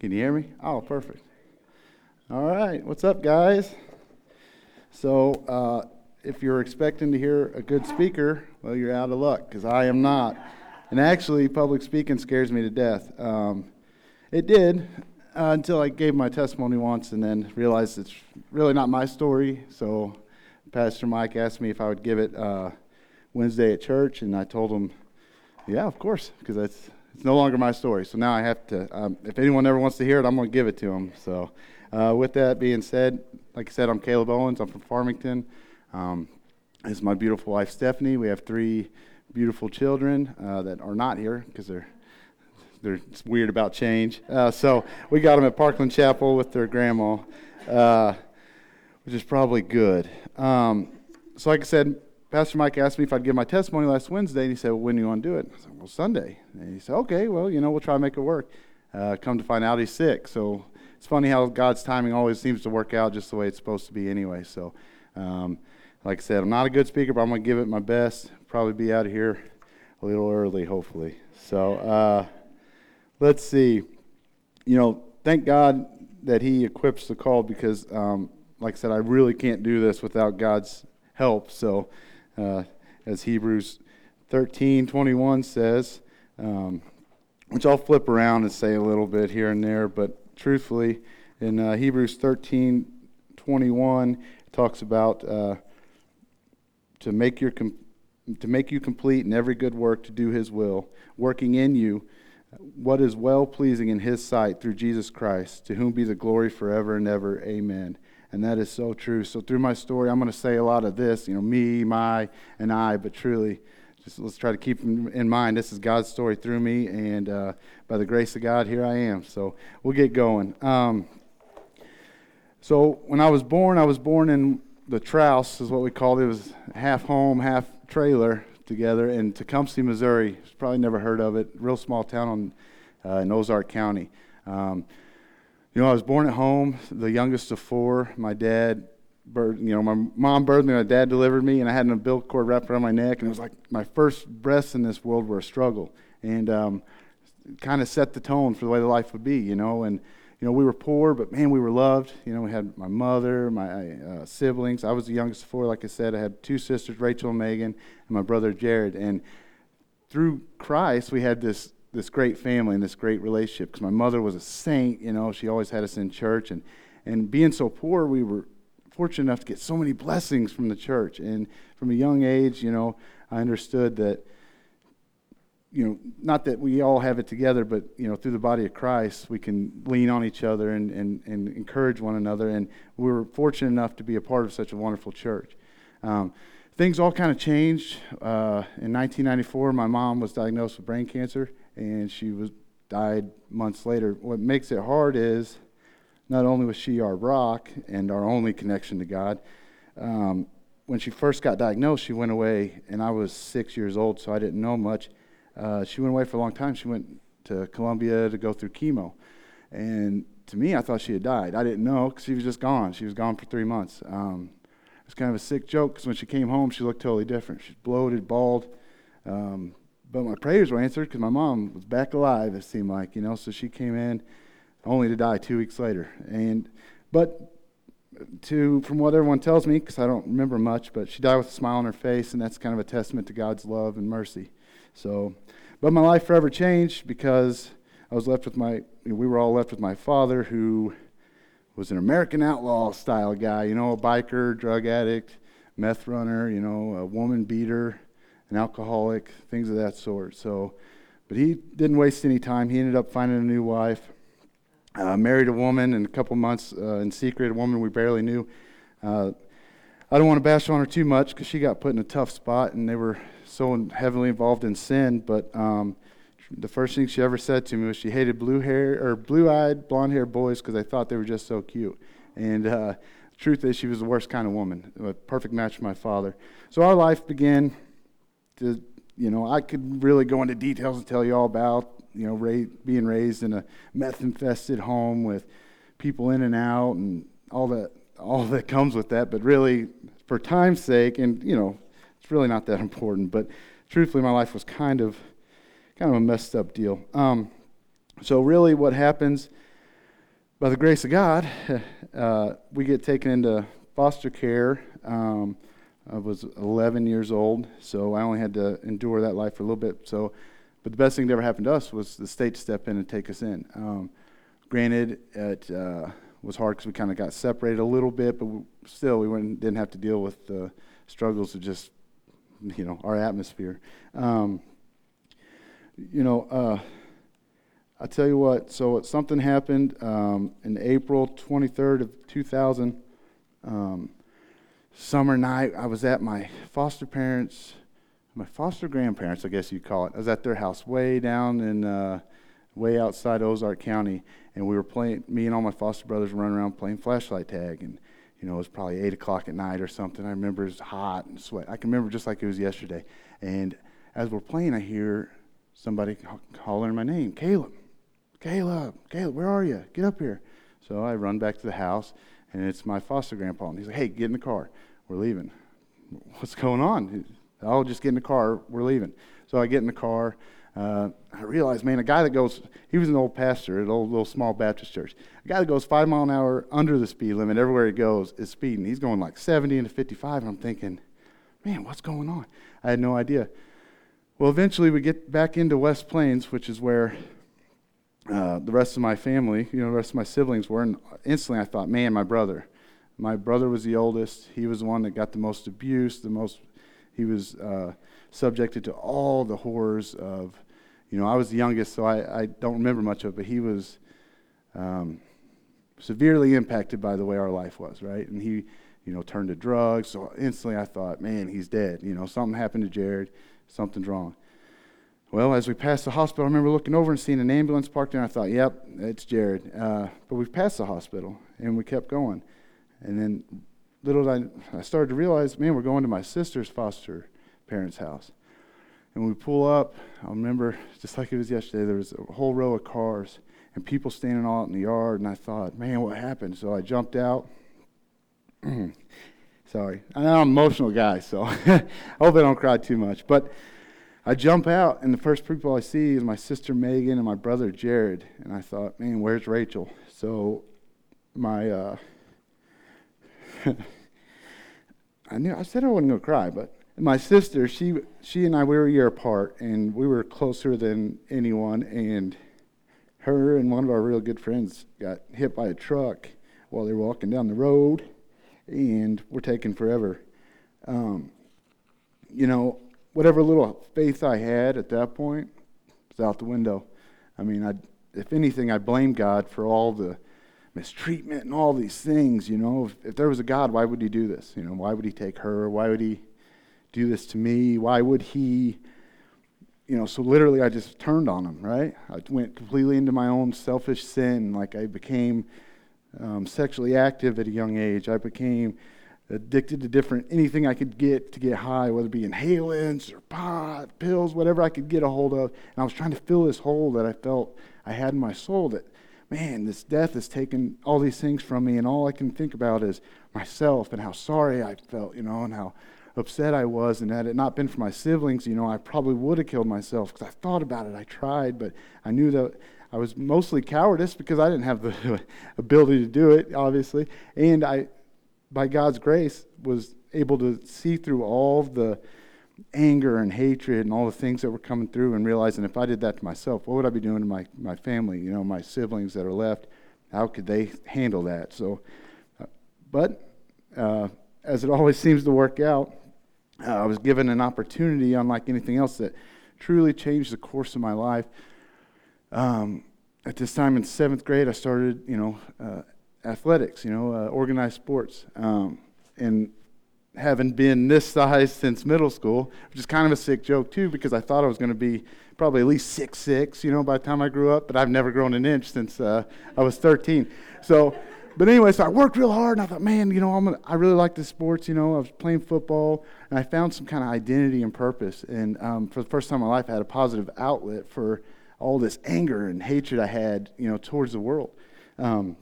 Can you hear me? Oh, perfect. All right. What's up, guys? So, uh, if you're expecting to hear a good speaker, well, you're out of luck because I am not. And actually, public speaking scares me to death. Um, it did uh, until I gave my testimony once and then realized it's really not my story. So, Pastor Mike asked me if I would give it uh, Wednesday at church, and I told him, yeah, of course, because it's, it's no longer my story. So now I have to, um, if anyone ever wants to hear it, I'm going to give it to them. So, uh, with that being said, like I said, I'm Caleb Owens. I'm from Farmington. Um, this is my beautiful wife, Stephanie. We have three beautiful children uh, that are not here because they're they're weird about change. Uh, so we got them at Parkland Chapel with their grandma, uh, which is probably good. Um, so, like I said, Pastor Mike asked me if I'd give my testimony last Wednesday, and he said, well, "When do you want to do it?" I said, "Well, Sunday." And he said, "Okay, well, you know, we'll try to make it work." Uh, come to find out, he's sick. So it's funny how God's timing always seems to work out just the way it's supposed to be, anyway. So, um, like I said, I'm not a good speaker, but I'm going to give it my best. Probably be out of here a little early, hopefully. So, uh, let's see. You know, thank God that He equips the call because, um, like I said, I really can't do this without God's help. So, uh, as Hebrews 13 21 says, um, which I'll flip around and say a little bit here and there, but truthfully, in uh, Hebrews 13 21, it talks about uh, to make your com- to make you complete in every good work to do His will, working in you what is well pleasing in His sight through Jesus Christ, to whom be the glory forever and ever. Amen. And that is so true. So through my story, I'm going to say a lot of this, you know, me, my, and I, but truly, just let's try to keep in mind this is God's story through me, and uh, by the grace of God, here I am. So we'll get going. Um, so when I was born, I was born in the Trouse, is what we called it. It was half home, half trailer together in Tecumseh, Missouri. Probably never heard of it. Real small town on, uh, in Ozark County. Um, you know, I was born at home, the youngest of four. My dad, birth, you know, my mom birthed me, my dad delivered me, and I had an umbilical cord wrapped around my neck, and it was like my first breaths in this world were a struggle, and um, kind of set the tone for the way the life would be, you know. And you know, we were poor, but man, we were loved. You know, we had my mother, my uh, siblings. I was the youngest of four, like I said. I had two sisters, Rachel and Megan, and my brother Jared. And through Christ, we had this this great family and this great relationship because my mother was a saint. You know, she always had us in church, and and being so poor, we were fortunate enough to get so many blessings from the church. And from a young age, you know, I understood that. You know, not that we all have it together, but you know, through the body of Christ, we can lean on each other and, and, and encourage one another. And we were fortunate enough to be a part of such a wonderful church. Um, things all kind of changed. Uh, in 1994, my mom was diagnosed with brain cancer, and she was died months later. What makes it hard is not only was she our rock and our only connection to God, um, when she first got diagnosed, she went away, and I was six years old, so I didn't know much. Uh, she went away for a long time. She went to Columbia to go through chemo. And to me, I thought she had died. I didn't know because she was just gone. She was gone for three months. Um, it was kind of a sick joke because when she came home, she looked totally different. She's bloated, bald. Um, but my prayers were answered because my mom was back alive, it seemed like, you know. So she came in only to die two weeks later. And but to from what everyone tells me, because I don't remember much, but she died with a smile on her face, and that's kind of a testament to God's love and mercy. So, but my life forever changed because I was left with my. We were all left with my father, who was an American outlaw style guy. You know, a biker, drug addict, meth runner. You know, a woman beater an alcoholic, things of that sort. So, but he didn't waste any time. He ended up finding a new wife, uh, married a woman in a couple months uh, in secret, a woman we barely knew. Uh, I don't want to bash on her too much because she got put in a tough spot and they were so heavily involved in sin. But um, the first thing she ever said to me was she hated blue hair or blue-eyed, blonde-haired boys because they thought they were just so cute. And uh, truth is, she was the worst kind of woman, a perfect match for my father. So our life began to, you know, I could really go into details and tell you all about, you know, ra- being raised in a meth infested home with people in and out and all that, all that comes with that. But really, for time's sake, and, you know, it's really not that important. But truthfully, my life was kind of, kind of a messed up deal. Um, So, really, what happens by the grace of God, uh, we get taken into foster care. Um, I was 11 years old, so I only had to endure that life for a little bit. So, but the best thing that ever happened to us was the state to step in and take us in. Um, granted, it uh, was hard because we kind of got separated a little bit, but we, still, we didn't have to deal with the struggles of just, you know, our atmosphere. Um, you know, uh, I tell you what. So something happened um, in April 23rd of 2000. Um, summer night, I was at my foster parents, my foster grandparents, I guess you'd call it. I was at their house way down in, uh, way outside Ozark County, and we were playing. Me and all my foster brothers running around playing flashlight tag, and you know it was probably eight o'clock at night or something. I remember it was hot and sweat. I can remember just like it was yesterday. And as we're playing, I hear somebody hollering my name, Caleb, Caleb, Caleb, where are you? Get up here. So I run back to the house, and it's my foster grandpa, and he's like, Hey, get in the car. We're leaving. What's going on? I'll just get in the car. We're leaving. So I get in the car. Uh, I realized, man, a guy that goes, he was an old pastor at an old little small Baptist church. A guy that goes five mile an hour under the speed limit everywhere he goes is speeding. He's going like 70 into 55, and I'm thinking, man, what's going on? I had no idea. Well, eventually we get back into West Plains, which is where uh, the rest of my family, you know, the rest of my siblings were, and instantly I thought, man, my brother. My brother was the oldest. He was the one that got the most abuse, the most, he was uh, subjected to all the horrors of, you know, I was the youngest, so I, I don't remember much of it, but he was um, severely impacted by the way our life was, right? And he, you know, turned to drugs. So instantly I thought, man, he's dead. You know, something happened to Jared, something's wrong. Well, as we passed the hospital, I remember looking over and seeing an ambulance parked there, and I thought, yep, it's Jared. Uh, but we passed the hospital, and we kept going. And then little did I, I started to realize, man, we're going to my sister's foster parents' house. And we pull up, I remember, just like it was yesterday, there was a whole row of cars and people standing all out in the yard, and I thought, man, what happened? So I jumped out. Sorry, I'm an emotional guy, so I hope I don't cry too much. But I jump out, and the first people I see is my sister Megan and my brother Jared. And I thought, man, where's Rachel? So my, uh, I knew I said I wasn't gonna cry, but my sister, she she and I we were a year apart, and we were closer than anyone. And her and one of our real good friends got hit by a truck while they were walking down the road, and we were taken forever. Um, you know, whatever little faith I had at that point was out the window. I mean, I, if anything, I blame God for all the mistreatment and all these things. You know, if, if there was a God, why would He do this? You know, why would He take her? Why would He do this to me? Why would He? You know, so literally, I just turned on Him. Right? I went completely into my own selfish sin. Like I became um, sexually active at a young age. I became addicted to different anything I could get to get high, whether it be inhalants or pot, pills, whatever I could get a hold of. And I was trying to fill this hole that I felt I had in my soul that, man, this death has taken all these things from me, and all I can think about is myself and how sorry I felt, you know, and how upset I was. And had it not been for my siblings, you know, I probably would have killed myself because I thought about it. I tried, but I knew that I was mostly cowardice because I didn't have the ability to do it, obviously. And I, by God's grace, was able to see through all the anger and hatred and all the things that were coming through and realizing if I did that to myself, what would I be doing to my, my family, you know, my siblings that are left? How could they handle that? So, uh, but uh, as it always seems to work out, uh, I was given an opportunity, unlike anything else, that truly changed the course of my life. Um, at this time in seventh grade, I started, you know, uh, athletics, you know, uh, organized sports. Um, and having been this size since middle school, which is kind of a sick joke too, because I thought I was going to be probably at least six six, you know, by the time I grew up. But I've never grown an inch since uh, I was 13. So, but anyway, so I worked real hard, and I thought, man, you know, I'm gonna, I really like the sports. You know, I was playing football, and I found some kind of identity and purpose. And um, for the first time in my life, I had a positive outlet for all this anger and hatred I had, you know, towards the world. Um,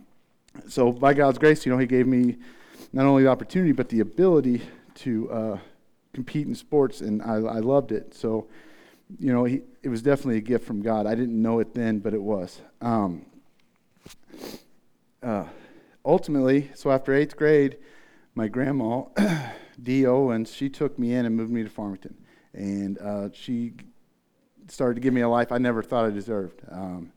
so by God's grace, you know, He gave me not only the opportunity but the ability to uh, compete in sports, and I, I, loved it. So you know, he, it was definitely a gift from God. I didn't know it then, but it was. Um, uh, ultimately, so after eighth grade, my grandma, Dee Owens, she took me in and moved me to Farmington. And uh, she started to give me a life I never thought I deserved. Um,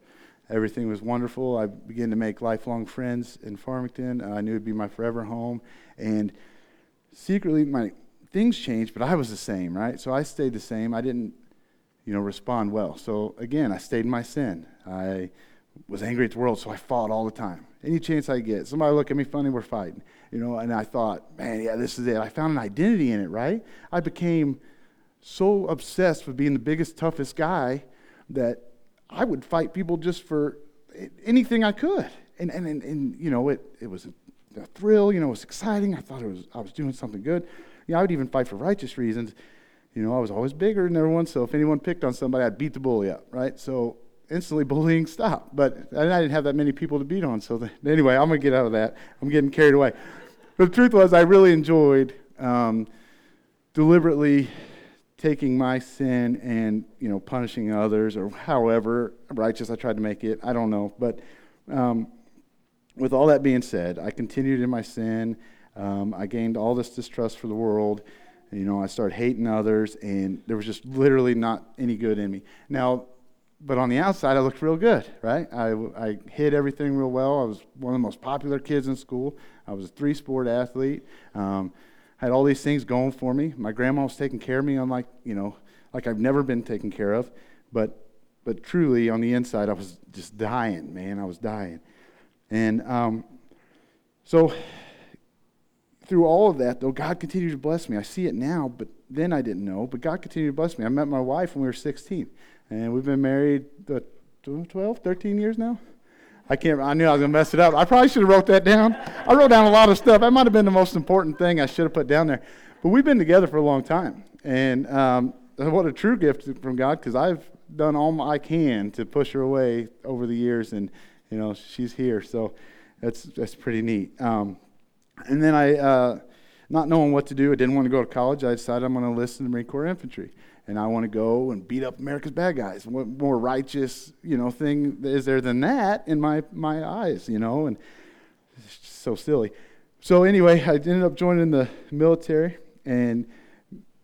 everything was wonderful. I began to make lifelong friends in Farmington. Uh, I knew it'd be my forever home. And secretly, my things changed, but I was the same, right? So I stayed the same. I didn't, you know, respond well. So again, I stayed in my sin. I was angry at the world, so I fought all the time. Any chance I get, somebody look at me funny, we're fighting. You know, and I thought, man, yeah, this is it. I found an identity in it, right? I became so obsessed with being the biggest, toughest guy that I would fight people just for anything I could. And, and, and, and you know, it, it was a thrill, you know, it was exciting. I thought it was, I was doing something good. You know, I would even fight for righteous reasons. You know, I was always bigger than everyone, so if anyone picked on somebody, I'd beat the bully up, right? So instantly bullying stopped. But I didn't have that many people to beat on. So the, anyway, I'm going to get out of that. I'm getting carried away. But the truth was, I really enjoyed um, deliberately taking my sin and you know punishing others or however righteous I tried to make it. I don't know, but um, with all that being said, I continued in my sin. Um, I gained all this distrust for the world. You know, I started hating others, and there was just literally not any good in me. Now, but on the outside, I looked real good, right? I, I hid everything real well. I was one of the most popular kids in school. I was a three sport athlete. Um, had all these things going for me. My grandma was taking care of me, unlike, you know, like I've never been taken care of. But, but truly, on the inside, I was just dying, man. I was dying. And um, so, through all of that, though, God continued to bless me. I see it now, but then I didn't know. But God continued to bless me. I met my wife when we were 16. And we've been married uh, 12, 13 years now. I can't. I knew I was gonna mess it up. I probably should have wrote that down. I wrote down a lot of stuff. That might have been the most important thing I should have put down there. But we've been together for a long time, and um, what a true gift from God because I've done all I can to push her away over the years, and you know she's here. So that's that's pretty neat. Um, and then I, uh, not knowing what to do, I didn't want to go to college. I decided I'm going to enlist in the Marine Corps Infantry and I want to go and beat up America's bad guys. What more righteous, you know, thing is there than that in my my eyes, you know? And it's so silly. So anyway, I ended up joining the military, and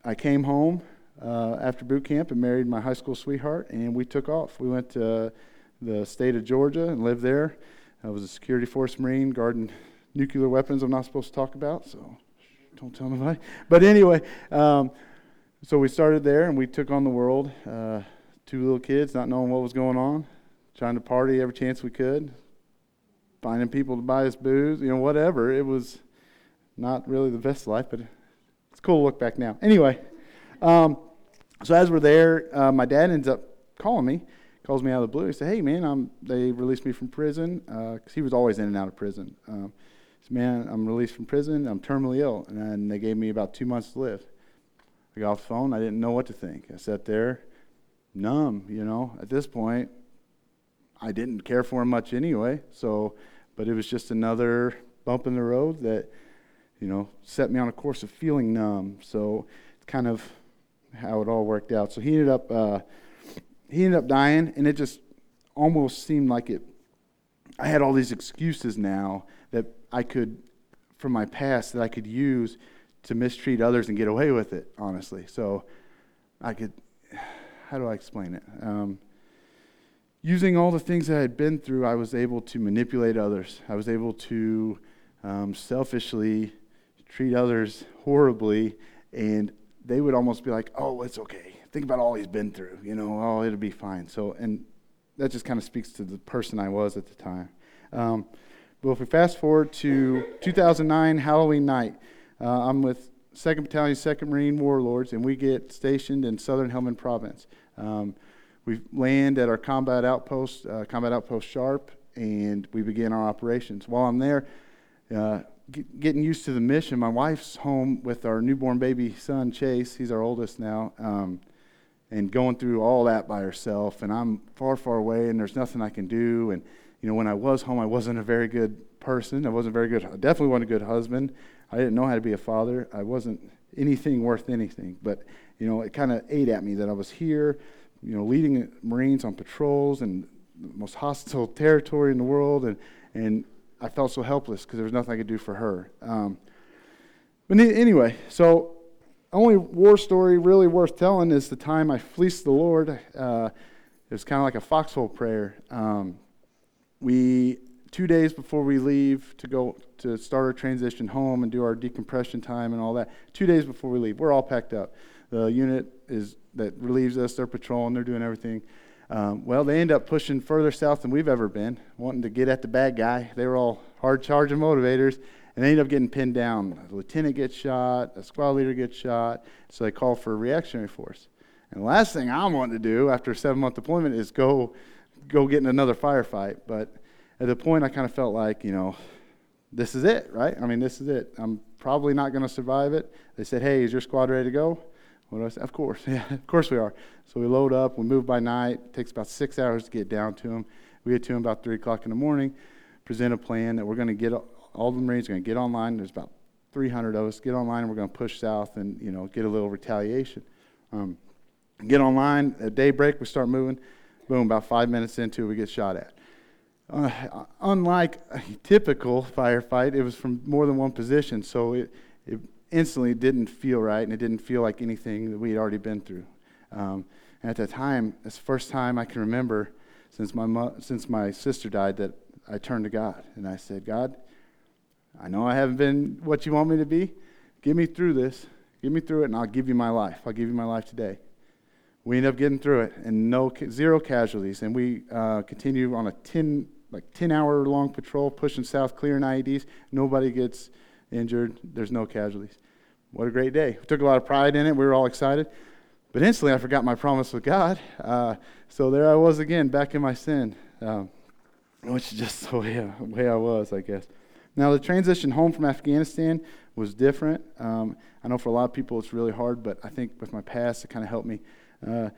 I came home uh, after boot camp and married my high school sweetheart, and we took off. We went to the state of Georgia and lived there. I was a security force marine guarding nuclear weapons. I'm not supposed to talk about, so don't tell nobody. But anyway. Um, so we started there and we took on the world. Uh, two little kids, not knowing what was going on, trying to party every chance we could, finding people to buy us booze, you know, whatever. It was not really the best life, but it's cool to look back now. Anyway, um, so as we're there, uh, my dad ends up calling me, calls me out of the blue. He said, "Hey, man, I'm, they released me from prison because uh, he was always in and out of prison." Um, he said, "Man, I'm released from prison. I'm terminally ill, and they gave me about two months to live." I got off the phone. I didn't know what to think. I sat there, numb, you know. At this point, I didn't care for him much anyway. So, but it was just another bump in the road that, you know, set me on a course of feeling numb. So it's kind of how it all worked out. So he ended up, uh, he ended up dying, and it just almost seemed like it. I had all these excuses now that I could, from my past, that I could use to mistreat others and get away with it, honestly. So I could, how do I explain it? Um, using all the things that I had been through, I was able to manipulate others. I was able to um, selfishly treat others horribly, and they would almost be like, oh, it's okay. Think about all he's been through. You know, oh, it'll be fine. So, and that just kind of speaks to the person I was at the time. Um, but if we fast forward to 2009, Halloween night, uh, I'm with 2nd Battalion, 2nd Marine Warlords, and we get stationed in southern Helmand Province. Um, we land at our combat outpost, uh, combat outpost Sharp, and we begin our operations. While I'm there, uh, get, getting used to the mission, my wife's home with our newborn baby son, Chase. He's our oldest now. Um, and going through all that by herself, and I'm far, far away, and there's nothing I can do. And you know, when I was home, I wasn't a very good person. I wasn't very good. I definitely wasn't a good husband. I didn't know how to be a father. I wasn't anything worth anything. But, you know, it kind of ate at me that I was here, you know, leading Marines on patrols and the most hostile territory in the world. And, and I felt so helpless because there was nothing I could do for her. Um, but anyway, so only war story really worth telling is the time I fleeced the Lord. Uh, it was kind of like a foxhole prayer. Um, we two days before we leave to go to start our transition home and do our decompression time and all that. Two days before we leave, we're all packed up. The unit is that relieves us. They're patrolling. They're doing everything. Um, well, they end up pushing further south than we've ever been, wanting to get at the bad guy. They were all hard charging motivators, and they end up getting pinned down. A lieutenant gets shot, a squad leader gets shot, so they call for a reactionary force. And the last thing I'm wanting to do after a seven month deployment is go, go get in another firefight. But at the point, I kind of felt like, you know, this is it, right? I mean, this is it. I'm probably not going to survive it. They said, hey, is your squad ready to go? What do I say? Of course, yeah, of course we are. So we load up, we move by night. It takes about six hours to get down to them. We get to them about 3 o'clock in the morning, present a plan that we're going to get all the Marines are going to get online. There's about 300 of us. Get online, and we're going to push south and you know get a little retaliation. Um, get online at daybreak. We start moving. Boom! About five minutes into it, we get shot at. Uh, unlike a typical firefight, it was from more than one position, so it, it instantly didn't feel right, and it didn't feel like anything that we had already been through. Um, and at that time, it's the first time I can remember since my mo- since my sister died that I turned to God and I said, God, I know I haven't been what you want me to be. Get me through this. Get me through it, and I'll give you my life. I'll give you my life today. We end up getting through it, and no zero casualties. And we uh, continue on a 10 like 10 hour long patrol pushing south, clearing IEDs. Nobody gets injured. There's no casualties. What a great day. We took a lot of pride in it. We were all excited. But instantly, I forgot my promise with God. Uh, so there I was again, back in my sin, um, which is just the way, the way I was, I guess. Now, the transition home from Afghanistan was different. Um, I know for a lot of people it's really hard, but I think with my past, it kind of helped me. Uh,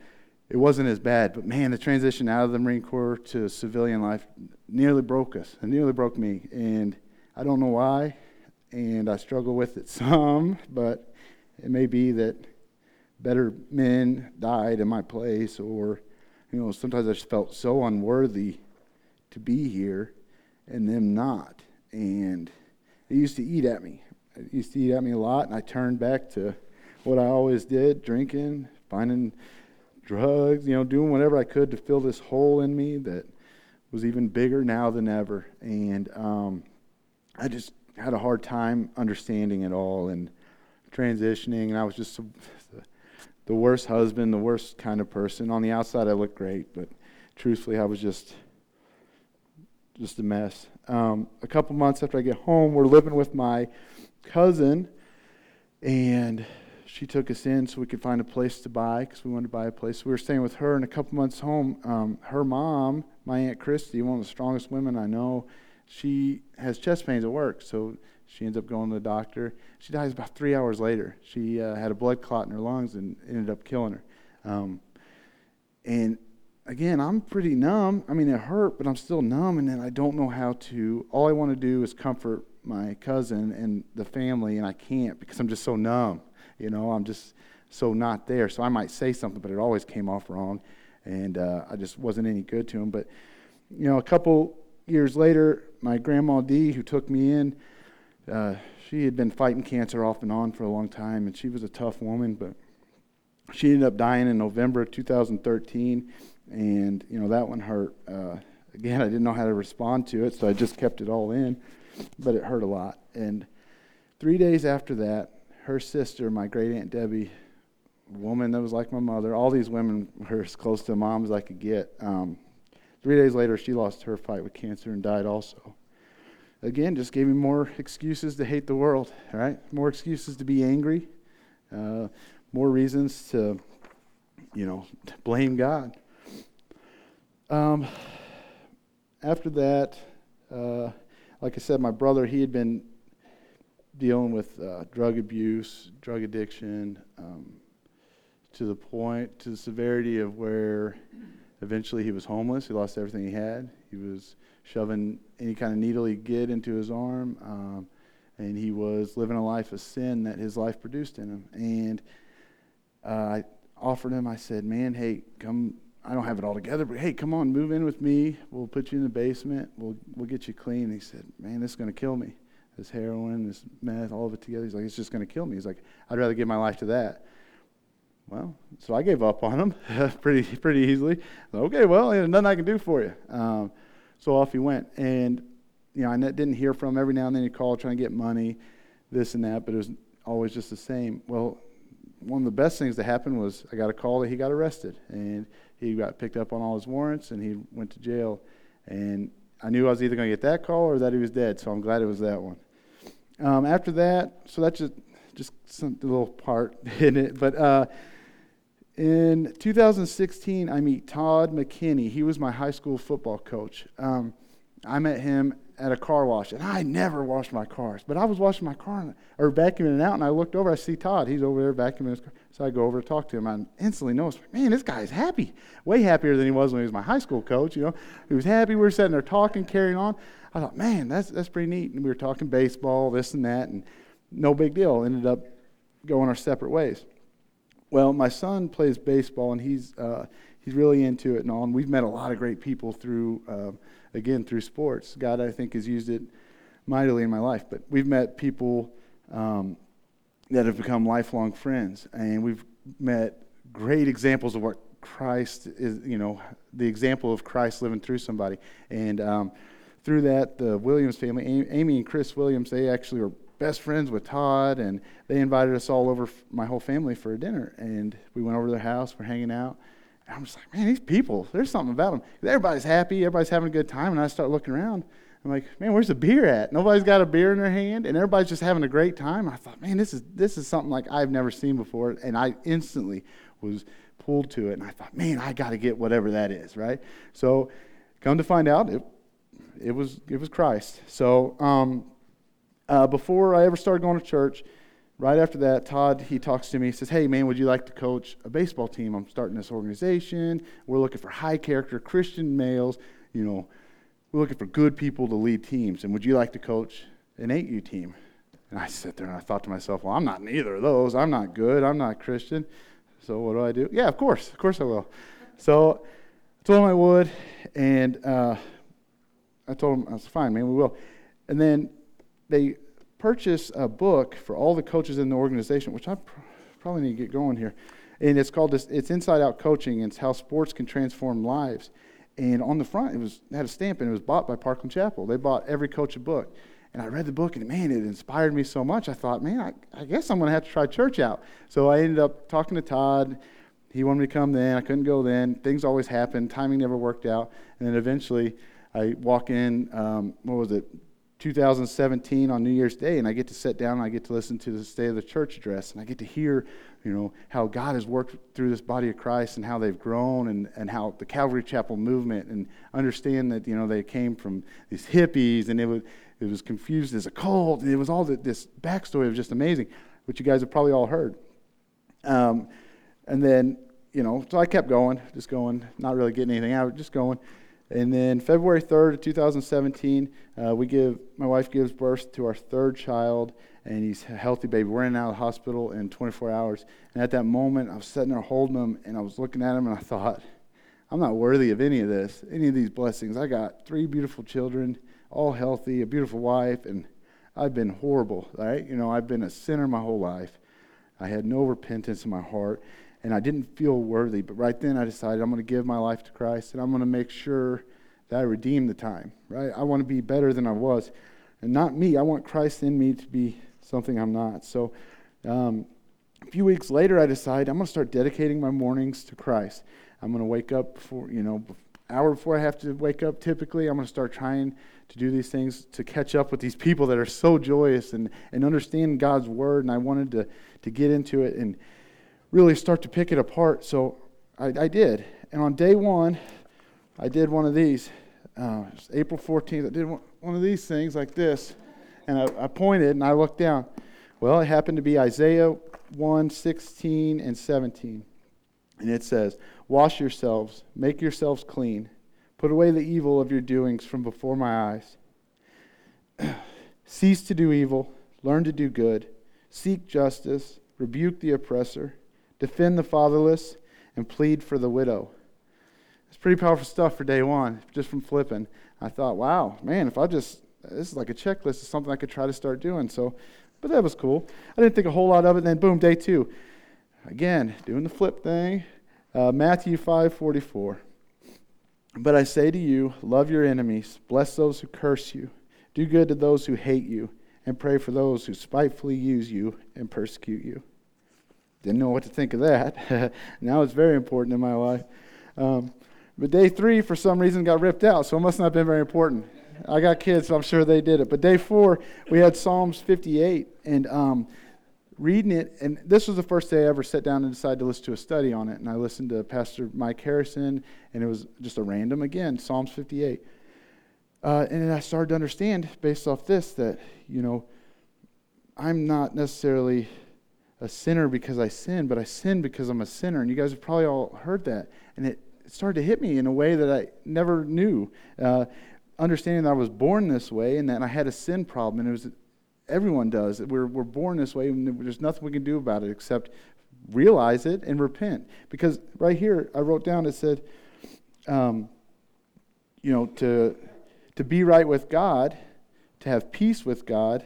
it wasn't as bad, but man, the transition out of the Marine Corps to civilian life nearly broke us. It nearly broke me. And I don't know why, and I struggle with it some, but it may be that better men died in my place, or, you know, sometimes I just felt so unworthy to be here and them not. And it used to eat at me. It used to eat at me a lot, and I turned back to what I always did drinking, finding drugs, you know, doing whatever I could to fill this hole in me that was even bigger now than ever. And um, I just had a hard time understanding it all and transitioning. And I was just the worst husband, the worst kind of person. On the outside, I looked great, but truthfully, I was just just a mess. Um, a couple months after I get home, we're living with my cousin, and she took us in so we could find a place to buy because we wanted to buy a place. We were staying with her, and a couple months home, um, her mom, my aunt Christy, one of the strongest women I know, she has chest pains at work, so she ends up going to the doctor. She dies about three hours later. She uh, had a blood clot in her lungs and ended up killing her. Um, and again, I'm pretty numb. I mean, it hurt, but I'm still numb, and then I don't know how to. All I want to do is comfort my cousin and the family, and I can't because I'm just so numb. You know, I'm just so not there. So I might say something, but it always came off wrong, and uh, I just wasn't any good to him. But you know, a couple years later, my grandma Dee, who took me in, uh, she had been fighting cancer off and on for a long time, and she was a tough woman, but she ended up dying in November of 2013, and you know that one hurt. Uh, again, I didn't know how to respond to it, so I just kept it all in, but it hurt a lot. And three days after that, her sister, my great aunt Debbie, woman that was like my mother, all these women were as close to mom as I could get. Um, three days later, she lost her fight with cancer and died also. Again, just gave me more excuses to hate the world, right? More excuses to be angry, uh, more reasons to, you know, blame God. Um, after that, uh, like I said, my brother, he had been dealing with uh, drug abuse, drug addiction, um, to the point, to the severity of where eventually he was homeless. He lost everything he had. He was shoving any kind of needle he get into his arm. Um, and he was living a life of sin that his life produced in him. And uh, I offered him, I said, Man, hey, come. I don't have it all together, but hey, come on, move in with me. We'll put you in the basement. We'll, we'll get you clean. And he said, Man, this is going to kill me. This heroin, this meth, all of it together. He's like, It's just going to kill me. He's like, I'd rather give my life to that. Well, so I gave up on him pretty pretty easily. Okay, well, there's nothing I can do for you. Um, so off he went, and you know, I didn't hear from him. Every now and then he called trying to get money, this and that, but it was always just the same. Well, one of the best things that happened was I got a call that he got arrested, and he got picked up on all his warrants, and he went to jail. And I knew I was either going to get that call or that he was dead, so I'm glad it was that one. Um, after that, so that's just just some little part in it, but. Uh, in 2016, I meet Todd McKinney. He was my high school football coach. Um, I met him at a car wash, and I never washed my cars, but I was washing my car and, or vacuuming it out, and I looked over. I see Todd. He's over there vacuuming his car. So I go over to talk to him. I instantly noticed, man, this guy's happy, way happier than he was when he was my high school coach. You know, he was happy. We were sitting there talking, carrying on. I thought, man, that's that's pretty neat. And we were talking baseball, this and that, and no big deal. Ended up going our separate ways. Well, my son plays baseball, and he's uh, he's really into it and all. And we've met a lot of great people through, uh, again, through sports. God, I think, has used it mightily in my life. But we've met people um, that have become lifelong friends, and we've met great examples of what Christ is. You know, the example of Christ living through somebody, and um, through that, the Williams family, Amy and Chris Williams, they actually were best friends with Todd, and they invited us all over, my whole family, for a dinner. And we went over to their house, we're hanging out. And I'm just like, man, these people, there's something about them. Everybody's happy, everybody's having a good time. And I start looking around. I'm like, man, where's the beer at? Nobody's got a beer in their hand, and everybody's just having a great time. I thought, man, this is this is something like I've never seen before, and I instantly was pulled to it, and I thought, man, I got to get whatever that is, right? So, come to find out, it it was it was Christ. So, um, uh, before I ever started going to church, right after that, Todd, he talks to me. He says, Hey, man, would you like to coach a baseball team? I'm starting this organization. We're looking for high character Christian males. You know, we're looking for good people to lead teams. And would you like to coach an 8U team? And I sit there and I thought to myself, Well, I'm not in either of those. I'm not good. I'm not Christian. So what do I do? Yeah, of course. Of course I will. So I told him I would. And uh, I told him, I was fine, man, we will. And then they purchase a book for all the coaches in the organization, which I pr- probably need to get going here. And it's called this, it's Inside Out Coaching. It's how sports can transform lives. And on the front, it was it had a stamp, and it was bought by Parkland Chapel. They bought every coach a book. And I read the book, and man, it inspired me so much. I thought, man, I, I guess I'm going to have to try church out. So I ended up talking to Todd. He wanted me to come then. I couldn't go then. Things always happen. Timing never worked out. And then eventually, I walk in. Um, what was it? 2017 on New Year's Day, and I get to sit down and I get to listen to the State of the Church address, and I get to hear, you know, how God has worked through this body of Christ and how they've grown, and, and how the Calvary Chapel movement, and understand that you know they came from these hippies, and it was it was confused as a cult, and it was all the, this backstory of just amazing, which you guys have probably all heard. Um, and then you know, so I kept going, just going, not really getting anything out, just going. And then February 3rd of 2017, uh, we give my wife gives birth to our third child, and he's a healthy baby. We're in and out of the hospital in 24 hours. And at that moment, I was sitting there holding him, and I was looking at him, and I thought, I'm not worthy of any of this, any of these blessings. I got three beautiful children, all healthy, a beautiful wife, and I've been horrible, right? You know, I've been a sinner my whole life. I had no repentance in my heart and I didn't feel worthy. But right then I decided I'm going to give my life to Christ and I'm going to make sure that I redeem the time, right? I want to be better than I was. And not me. I want Christ in me to be something I'm not. So um, a few weeks later, I decided I'm going to start dedicating my mornings to Christ. I'm going to wake up before, you know, hour before I have to wake up typically. I'm going to start trying to do these things to catch up with these people that are so joyous and, and understand God's word. And I wanted to, to get into it and really start to pick it apart. So I, I did. And on day one, I did one of these. Uh, April 14th, I did one, of these things like this. And I, I pointed and I looked down. Well, it happened to be Isaiah 1 16 and 17. And it says, Wash yourselves, make yourselves clean, put away the evil of your doings from before my eyes. Cease to do evil, learn to do good, seek justice, rebuke the oppressor, defend the fatherless, and plead for the widow. It's pretty powerful stuff for day one, just from flipping. I thought, wow, man, if I just, this is like a checklist of something I could try to start doing. So, but that was cool. I didn't think a whole lot of it. And then, boom, day two. Again, doing the flip thing. Uh, Matthew 5 44. But I say to you, love your enemies, bless those who curse you, do good to those who hate you, and pray for those who spitefully use you and persecute you. Didn't know what to think of that. now it's very important in my life. Um, but day three, for some reason, got ripped out, so it must not have been very important. I got kids, so I'm sure they did it. But day four, we had Psalms 58, and um, reading it, and this was the first day I ever sat down and decided to listen to a study on it. And I listened to Pastor Mike Harrison, and it was just a random, again, Psalms 58. Uh, and then I started to understand, based off this, that, you know, I'm not necessarily a sinner because I sin, but I sin because I'm a sinner. And you guys have probably all heard that. And it started to hit me in a way that I never knew. Uh, understanding that I was born this way and that I had a sin problem, and it was everyone does. We're, we're born this way, and there's nothing we can do about it except realize it and repent. Because right here, I wrote down, it said, um, you know, to, to be right with God, to have peace with God,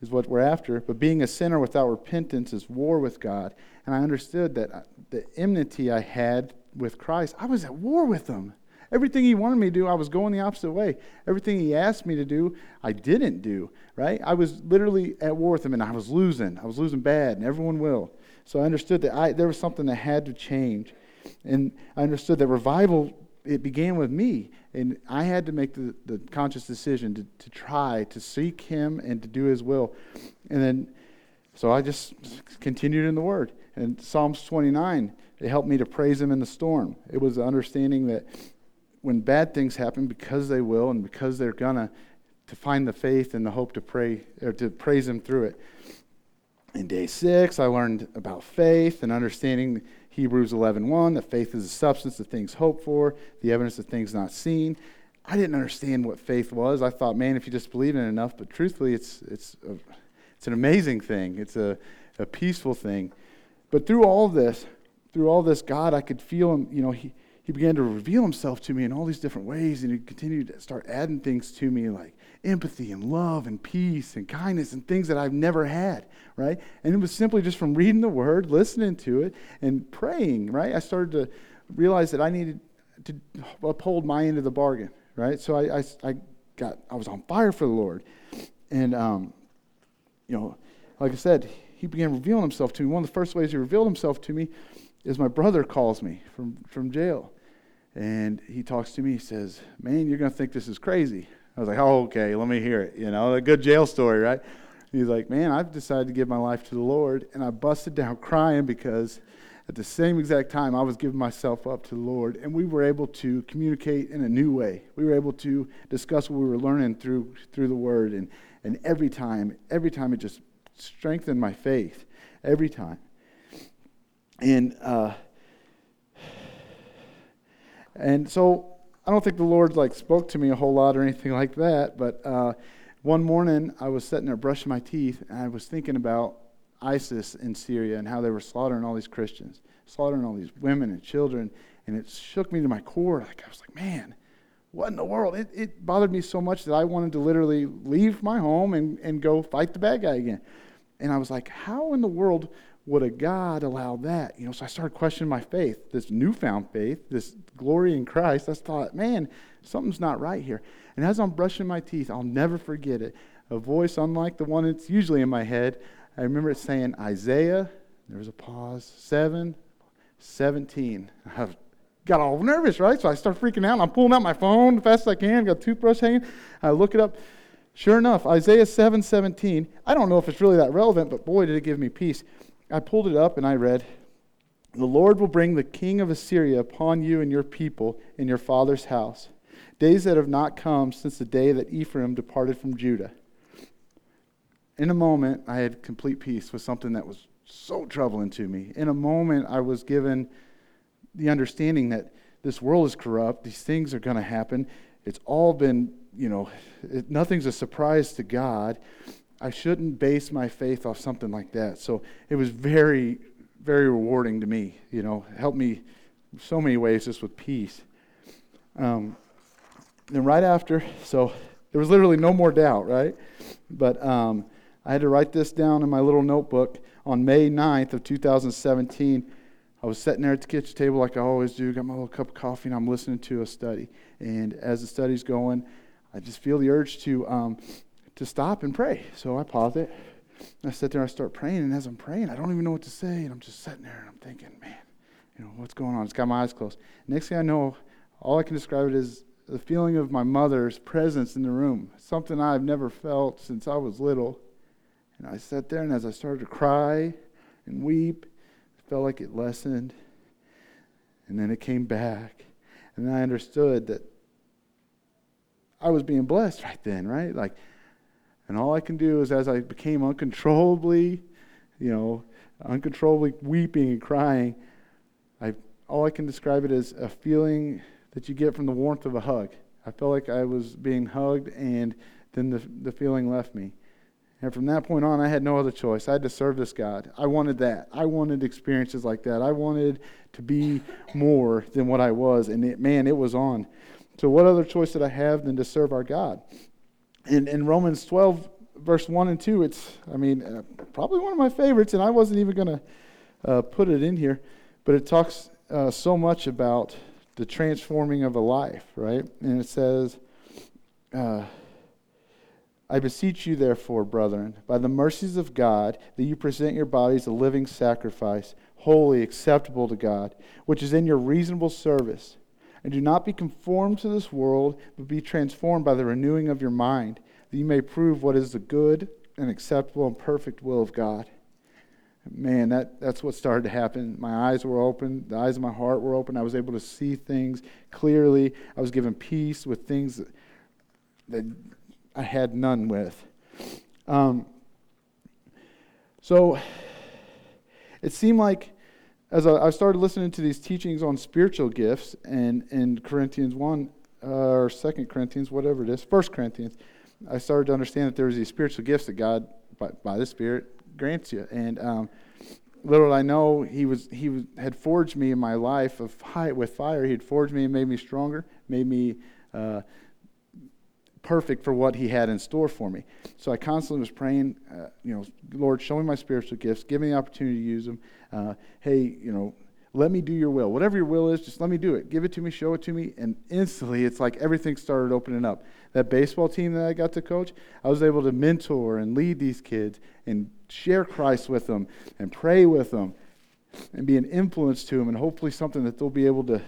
is what we're after. But being a sinner without repentance is war with God. And I understood that uh, the enmity I had with Christ, I was at war with him. Everything he wanted me to do, I was going the opposite way. Everything he asked me to do, I didn't do, right? I was literally at war with him and I was losing. I was losing bad, and everyone will. So I understood that I, there was something that had to change. And I understood that revival, it began with me. And I had to make the, the conscious decision to, to try to seek him and to do his will. And then, so I just continued in the word. And Psalms 29, it helped me to praise him in the storm. It was the understanding that when bad things happen, because they will and because they're gonna, to find the faith and the hope to pray or to praise him through it. In day six, I learned about faith and understanding Hebrews 11.1, that faith is the substance of things hoped for, the evidence of things not seen. I didn't understand what faith was. I thought, man, if you just believe in it enough, but truthfully, it's, it's, a, it's an amazing thing. It's a, a peaceful thing. But through all this, through all this, God, I could feel him, you know, he, he began to reveal himself to me in all these different ways, and he continued to start adding things to me like empathy and love and peace and kindness and things that I've never had, right? And it was simply just from reading the word, listening to it, and praying, right? I started to realize that I needed to uphold my end of the bargain, right? So I, I, I got, I was on fire for the Lord. And, um, you know, like I said, he began revealing himself to me. One of the first ways he revealed himself to me is my brother calls me from, from jail. And he talks to me. He says, Man, you're going to think this is crazy. I was like, Oh, okay, let me hear it. You know, a good jail story, right? He's like, Man, I've decided to give my life to the Lord. And I busted down crying because at the same exact time, I was giving myself up to the Lord. And we were able to communicate in a new way. We were able to discuss what we were learning through, through the Word. And, and every time, every time it just strengthened my faith. Every time. And uh, and so I don't think the Lord like spoke to me a whole lot or anything like that. But uh, one morning I was sitting there brushing my teeth, and I was thinking about ISIS in Syria and how they were slaughtering all these Christians, slaughtering all these women and children, and it shook me to my core. Like I was like, man, what in the world? It, it bothered me so much that I wanted to literally leave my home and, and go fight the bad guy again. And I was like, how in the world would a God allow that? You know, so I started questioning my faith, this newfound faith, this glory in Christ. I thought, man, something's not right here. And as I'm brushing my teeth, I'll never forget it. A voice unlike the one that's usually in my head. I remember it saying Isaiah, there was a pause, 7, 17. I got all nervous, right? So I start freaking out. I'm pulling out my phone as fast as I can, got a toothbrush hanging. I look it up. Sure enough, Isaiah 7 17. I don't know if it's really that relevant, but boy, did it give me peace. I pulled it up and I read, The Lord will bring the king of Assyria upon you and your people in your father's house, days that have not come since the day that Ephraim departed from Judah. In a moment, I had complete peace with something that was so troubling to me. In a moment, I was given the understanding that this world is corrupt, these things are going to happen. It's all been, you know, it, nothing's a surprise to God. I shouldn't base my faith off something like that. So it was very, very rewarding to me. You know, helped me so many ways just with peace. Um, then right after, so there was literally no more doubt, right? But um, I had to write this down in my little notebook on May 9th of 2017. I was sitting there at the kitchen table like I always do, got my little cup of coffee, and I'm listening to a study. And as the study's going, I just feel the urge to um, to stop and pray. So I pause it. I sit there and I start praying, and as I'm praying, I don't even know what to say, and I'm just sitting there and I'm thinking, man, you know, what's going on? It's got my eyes closed. Next thing I know, all I can describe it is the feeling of my mother's presence in the room, something I've never felt since I was little. And I sat there, and as I started to cry and weep, it felt like it lessened. And then it came back. And I understood that I was being blessed right then, right? Like, and all I can do is as I became uncontrollably, you know, uncontrollably weeping and crying, I all I can describe it as a feeling that you get from the warmth of a hug. I felt like I was being hugged, and then the, the feeling left me. And from that point on, I had no other choice. I had to serve this God. I wanted that. I wanted experiences like that. I wanted to be more than what I was. And it, man, it was on. So, what other choice did I have than to serve our God? In, in Romans 12, verse 1 and 2, it's, I mean, uh, probably one of my favorites, and I wasn't even going to uh, put it in here, but it talks uh, so much about the transforming of a life, right? And it says, uh, I beseech you, therefore, brethren, by the mercies of God, that you present your bodies a living sacrifice, holy, acceptable to God, which is in your reasonable service. And do not be conformed to this world, but be transformed by the renewing of your mind, that you may prove what is the good and acceptable and perfect will of God. Man, that, that's what started to happen. My eyes were open, the eyes of my heart were open. I was able to see things clearly. I was given peace with things that, that I had none with. Um, so it seemed like as I, started listening to these teachings on spiritual gifts and in Corinthians 1 uh, or 2 Corinthians, whatever it is, 1 Corinthians, I started to understand that there was these spiritual gifts that God, by, by the Spirit, grants you. And um, little I know, He was He was, had forged me in my life of with fire. He had forged me and made me stronger, made me uh, perfect for what He had in store for me. So I constantly was praying, uh, you know, Lord, show me my spiritual gifts, give me the opportunity to use them. Uh, hey, you know, let me do your will. Whatever your will is, just let me do it. Give it to me, show it to me. And instantly, it's like everything started opening up. That baseball team that I got to coach, I was able to mentor and lead these kids and share Christ with them and pray with them and be an influence to them and hopefully something that they'll be able to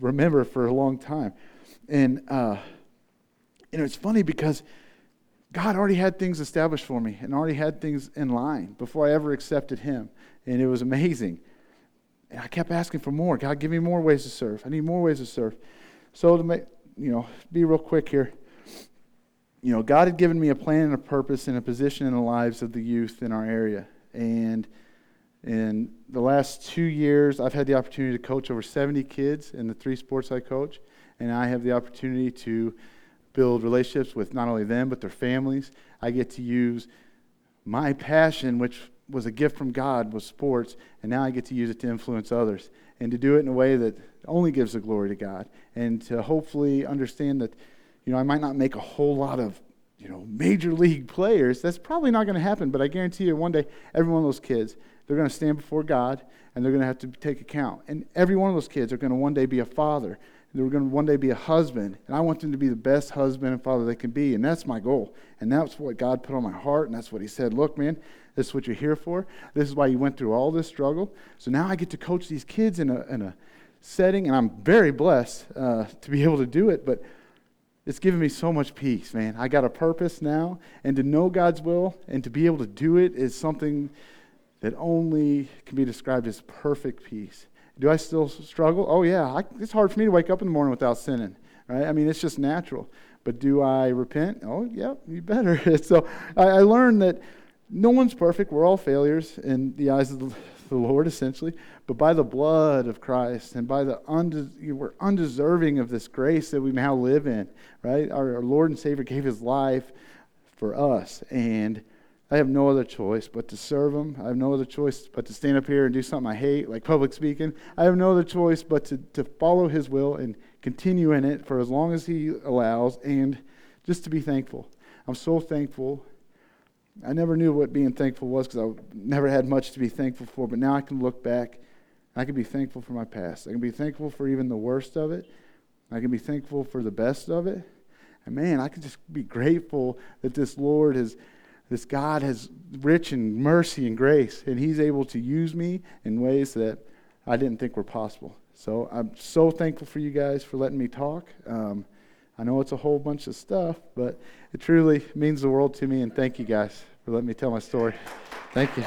remember for a long time. And, uh, know, it's funny because God already had things established for me and already had things in line before I ever accepted Him. And it was amazing. And I kept asking for more. God, give me more ways to serve. I need more ways to serve. So, to make, you know, be real quick here, you know, God had given me a plan and a purpose and a position in the lives of the youth in our area. And in the last two years, I've had the opportunity to coach over 70 kids in the three sports I coach. And I have the opportunity to build relationships with not only them, but their families. I get to use my passion, which was a gift from God, was sports, and now I get to use it to influence others and to do it in a way that only gives the glory to God and to hopefully understand that you know, I might not make a whole lot of, you know, major league players. That's probably not going to happen, but I guarantee you one day, every one of those kids, they're going to stand before God and they're going to have to take account. And every one of those kids are going to one day be a father. They're going to one day be a husband. And I want them to be the best husband and father they can be. And that's my goal. And that's what God put on my heart. And that's what He said look, man, this is what you're here for. This is why you went through all this struggle. So now I get to coach these kids in a, in a setting. And I'm very blessed uh, to be able to do it. But it's given me so much peace, man. I got a purpose now, and to know God's will and to be able to do it is something that only can be described as perfect peace. Do I still struggle? Oh, yeah. I, it's hard for me to wake up in the morning without sinning, right? I mean, it's just natural. But do I repent? Oh, yeah, you better. so I, I learned that no one's perfect. We're all failures in the eyes of the, the Lord, essentially. But by the blood of Christ and by the unde- we're undeserving of this grace that we now live in, right? Our, our Lord and Savior gave His life for us, and I have no other choice but to serve Him. I have no other choice but to stand up here and do something I hate, like public speaking. I have no other choice but to, to follow His will and continue in it for as long as He allows and just to be thankful. I'm so thankful. I never knew what being thankful was because I never had much to be thankful for, but now I can look back I can be thankful for my past. I can be thankful for even the worst of it. I can be thankful for the best of it. And man, I can just be grateful that this Lord has, this God has rich in mercy and grace, and He's able to use me in ways that I didn't think were possible. So I'm so thankful for you guys for letting me talk. Um, I know it's a whole bunch of stuff, but it truly means the world to me, and thank you guys for letting me tell my story. Thank you.